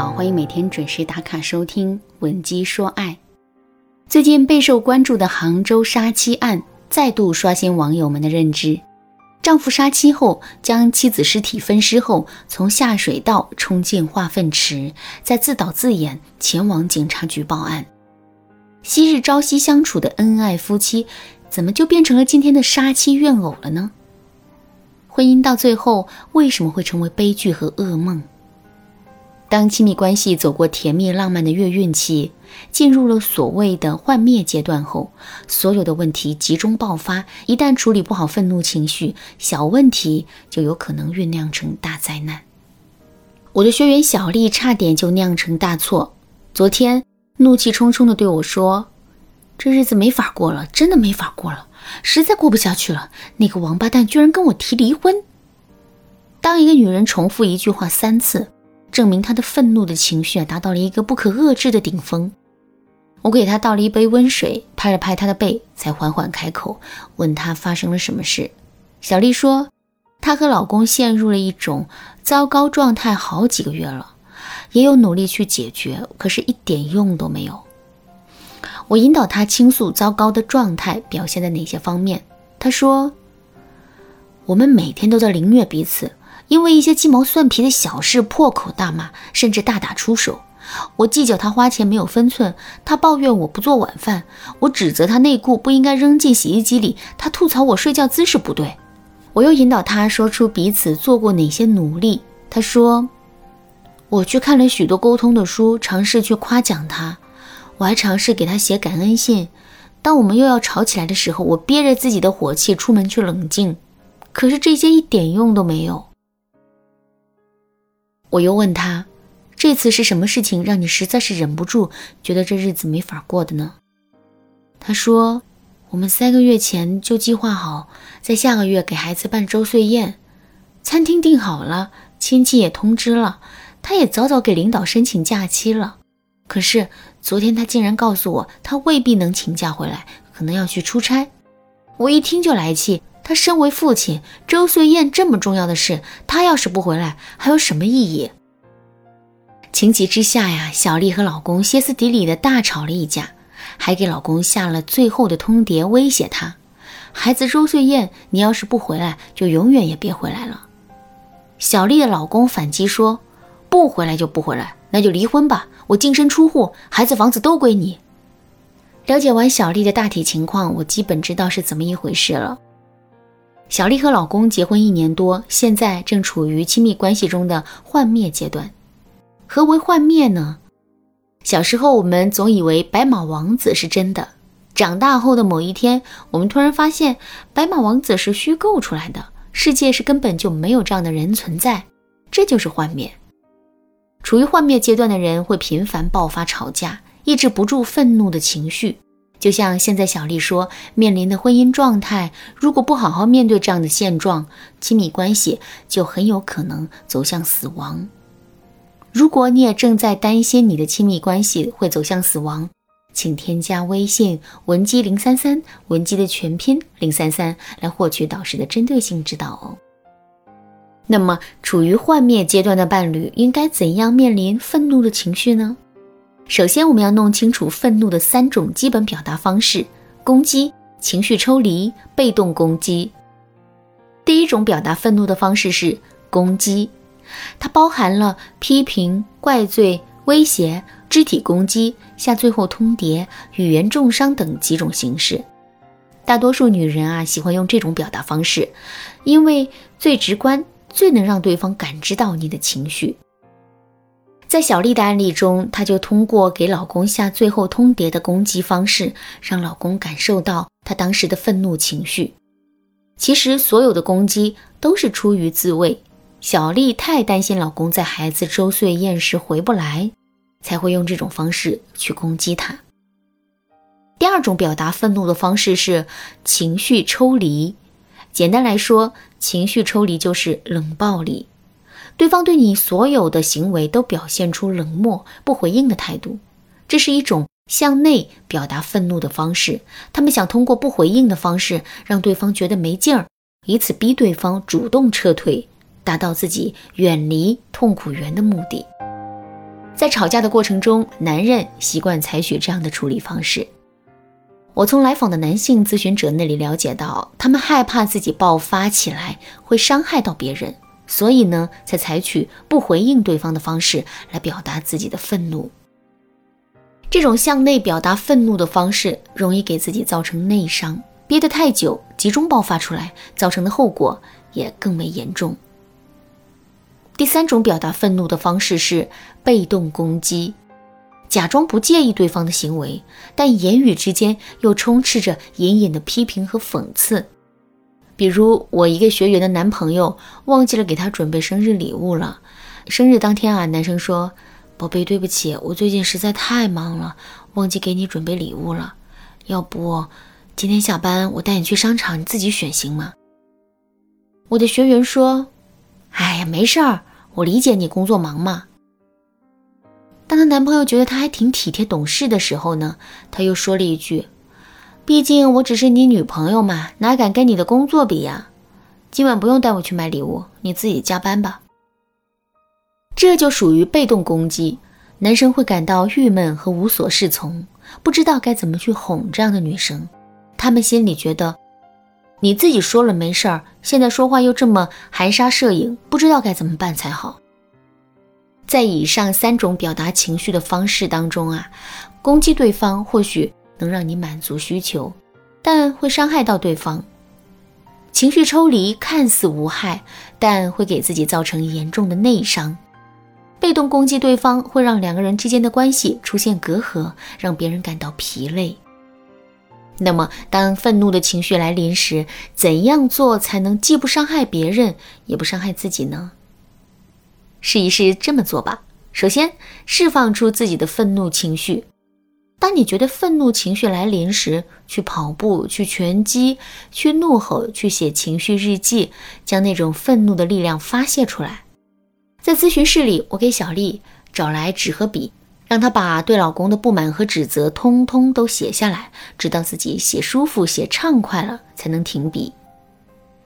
好，欢迎每天准时打卡收听《闻鸡说爱》。最近备受关注的杭州杀妻案再度刷新网友们的认知。丈夫杀妻后，将妻子尸体分尸后，从下水道冲进化粪池，再自导自演前往警察局报案。昔日朝夕相处的恩爱夫妻，怎么就变成了今天的杀妻怨偶了呢？婚姻到最后为什么会成为悲剧和噩梦？当亲密关系走过甜蜜浪漫的月孕期，进入了所谓的幻灭阶段后，所有的问题集中爆发。一旦处理不好愤怒情绪，小问题就有可能酝酿成大灾难。我的学员小丽差点就酿成大错。昨天怒气冲冲地对我说：“这日子没法过了，真的没法过了，实在过不下去了。那个王八蛋居然跟我提离婚。”当一个女人重复一句话三次。证明他的愤怒的情绪啊达到了一个不可遏制的顶峰。我给他倒了一杯温水，拍了拍他的背，才缓缓开口，问他发生了什么事。小丽说，她和老公陷入了一种糟糕状态好几个月了，也有努力去解决，可是一点用都没有。我引导她倾诉糟糕的状态表现在哪些方面。她说，我们每天都在凌虐彼此。因为一些鸡毛蒜皮的小事破口大骂，甚至大打出手。我计较他花钱没有分寸，他抱怨我不做晚饭，我指责他内裤不应该扔进洗衣机里，他吐槽我睡觉姿势不对。我又引导他说出彼此做过哪些努力。他说：“我去看了许多沟通的书，尝试去夸奖他，我还尝试给他写感恩信。当我们又要吵起来的时候，我憋着自己的火气出门去冷静，可是这些一点用都没有。”我又问他：“这次是什么事情让你实在是忍不住，觉得这日子没法过的呢？”他说：“我们三个月前就计划好在下个月给孩子办周岁宴，餐厅订好了，亲戚也通知了，他也早早给领导申请假期了。可是昨天他竟然告诉我，他未必能请假回来，可能要去出差。我一听就来气。”他身为父亲，周岁宴这么重要的事，他要是不回来，还有什么意义？情急之下呀，小丽和老公歇斯底里的大吵了一架，还给老公下了最后的通牒，威胁他：孩子周岁宴，你要是不回来，就永远也别回来了。小丽的老公反击说：不回来就不回来，那就离婚吧，我净身出户，孩子房子都归你。了解完小丽的大体情况，我基本知道是怎么一回事了。小丽和老公结婚一年多，现在正处于亲密关系中的幻灭阶段。何为幻灭呢？小时候我们总以为白马王子是真的，长大后的某一天，我们突然发现白马王子是虚构出来的，世界是根本就没有这样的人存在，这就是幻灭。处于幻灭阶段的人会频繁爆发吵架，抑制不住愤怒的情绪。就像现在小丽说，面临的婚姻状态，如果不好好面对这样的现状，亲密关系就很有可能走向死亡。如果你也正在担心你的亲密关系会走向死亡，请添加微信文姬零三三，文姬的全拼零三三，来获取导师的针对性指导哦。那么，处于幻灭阶段的伴侣应该怎样面临愤怒的情绪呢？首先，我们要弄清楚愤怒的三种基本表达方式：攻击、情绪抽离、被动攻击。第一种表达愤怒的方式是攻击，它包含了批评、怪罪、威胁、肢体攻击、下最后通牒、语言重伤等几种形式。大多数女人啊，喜欢用这种表达方式，因为最直观，最能让对方感知到你的情绪。在小丽的案例中，她就通过给老公下最后通牒的攻击方式，让老公感受到她当时的愤怒情绪。其实，所有的攻击都是出于自卫。小丽太担心老公在孩子周岁宴时回不来，才会用这种方式去攻击他。第二种表达愤怒的方式是情绪抽离。简单来说，情绪抽离就是冷暴力。对方对你所有的行为都表现出冷漠不回应的态度，这是一种向内表达愤怒的方式。他们想通过不回应的方式让对方觉得没劲儿，以此逼对方主动撤退，达到自己远离痛苦源的目的。在吵架的过程中，男人习惯采取这样的处理方式。我从来访的男性咨询者那里了解到，他们害怕自己爆发起来会伤害到别人，所以呢，才采取不回应对方的方式来表达自己的愤怒。这种向内表达愤怒的方式，容易给自己造成内伤，憋得太久，集中爆发出来，造成的后果也更为严重。第三种表达愤怒的方式是被动攻击，假装不介意对方的行为，但言语之间又充斥着隐隐的批评和讽刺。比如，我一个学员的男朋友忘记了给他准备生日礼物了。生日当天啊，男生说：“宝贝，对不起，我最近实在太忙了，忘记给你准备礼物了。要不今天下班我带你去商场，你自己选行吗？”我的学员说：“哎呀，没事儿。”我理解你工作忙嘛。当她男朋友觉得她还挺体贴懂事的时候呢，她又说了一句：“毕竟我只是你女朋友嘛，哪敢跟你的工作比呀？今晚不用带我去买礼物，你自己加班吧。”这就属于被动攻击，男生会感到郁闷和无所适从，不知道该怎么去哄这样的女生，他们心里觉得。你自己说了没事儿，现在说话又这么含沙射影，不知道该怎么办才好。在以上三种表达情绪的方式当中啊，攻击对方或许能让你满足需求，但会伤害到对方。情绪抽离看似无害，但会给自己造成严重的内伤。被动攻击对方会让两个人之间的关系出现隔阂，让别人感到疲累。那么，当愤怒的情绪来临时，怎样做才能既不伤害别人，也不伤害自己呢？试一试这么做吧。首先，释放出自己的愤怒情绪。当你觉得愤怒情绪来临时，去跑步、去拳击、去怒吼、去写情绪日记，将那种愤怒的力量发泄出来。在咨询室里，我给小丽找来纸和笔。让她把对老公的不满和指责通通都写下来，直到自己写舒服、写畅快了才能停笔。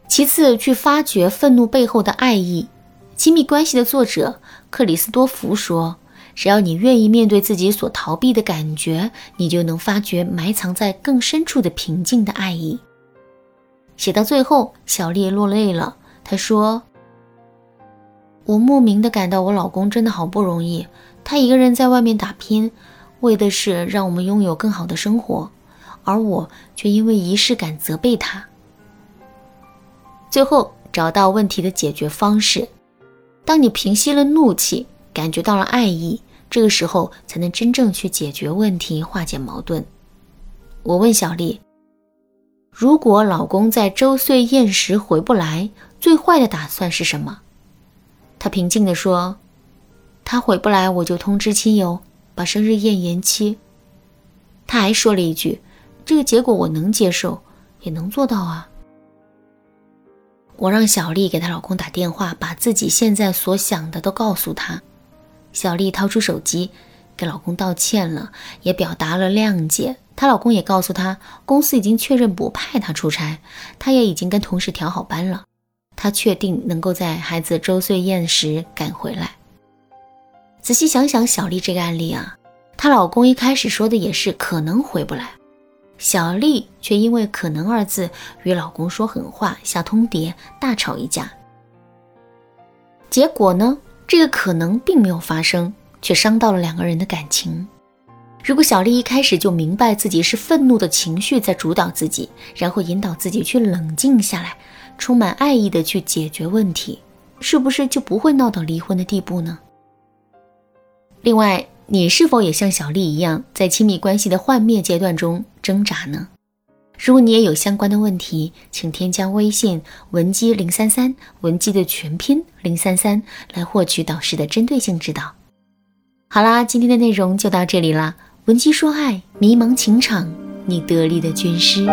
其次，去发掘愤怒背后的爱意。亲密关系的作者克里斯多福说：“只要你愿意面对自己所逃避的感觉，你就能发掘埋藏在更深处的平静的爱意。”写到最后，小丽落泪了。她说：“我莫名的感到我老公真的好不容易。”他一个人在外面打拼，为的是让我们拥有更好的生活，而我却因为仪式感责备他。最后找到问题的解决方式。当你平息了怒气，感觉到了爱意，这个时候才能真正去解决问题，化解矛盾。我问小丽：“如果老公在周岁宴时回不来，最坏的打算是什么？”她平静地说。他回不来，我就通知亲友，把生日宴延期。她还说了一句：“这个结果我能接受，也能做到啊。”我让小丽给她老公打电话，把自己现在所想的都告诉他。小丽掏出手机，给老公道歉了，也表达了谅解。她老公也告诉她，公司已经确认不派她出差，她也已经跟同事调好班了。她确定能够在孩子周岁宴时赶回来。仔细想想，小丽这个案例啊，她老公一开始说的也是可能回不来，小丽却因为“可能”二字与老公说狠话、下通牒，大吵一架。结果呢，这个可能并没有发生，却伤到了两个人的感情。如果小丽一开始就明白自己是愤怒的情绪在主导自己，然后引导自己去冷静下来，充满爱意的去解决问题，是不是就不会闹到离婚的地步呢？另外，你是否也像小丽一样，在亲密关系的幻灭阶段中挣扎呢？如果你也有相关的问题，请添加微信文姬零三三，文姬的全拼零三三，来获取导师的针对性指导。好啦，今天的内容就到这里啦。文姬说爱，迷茫情场，你得力的军师。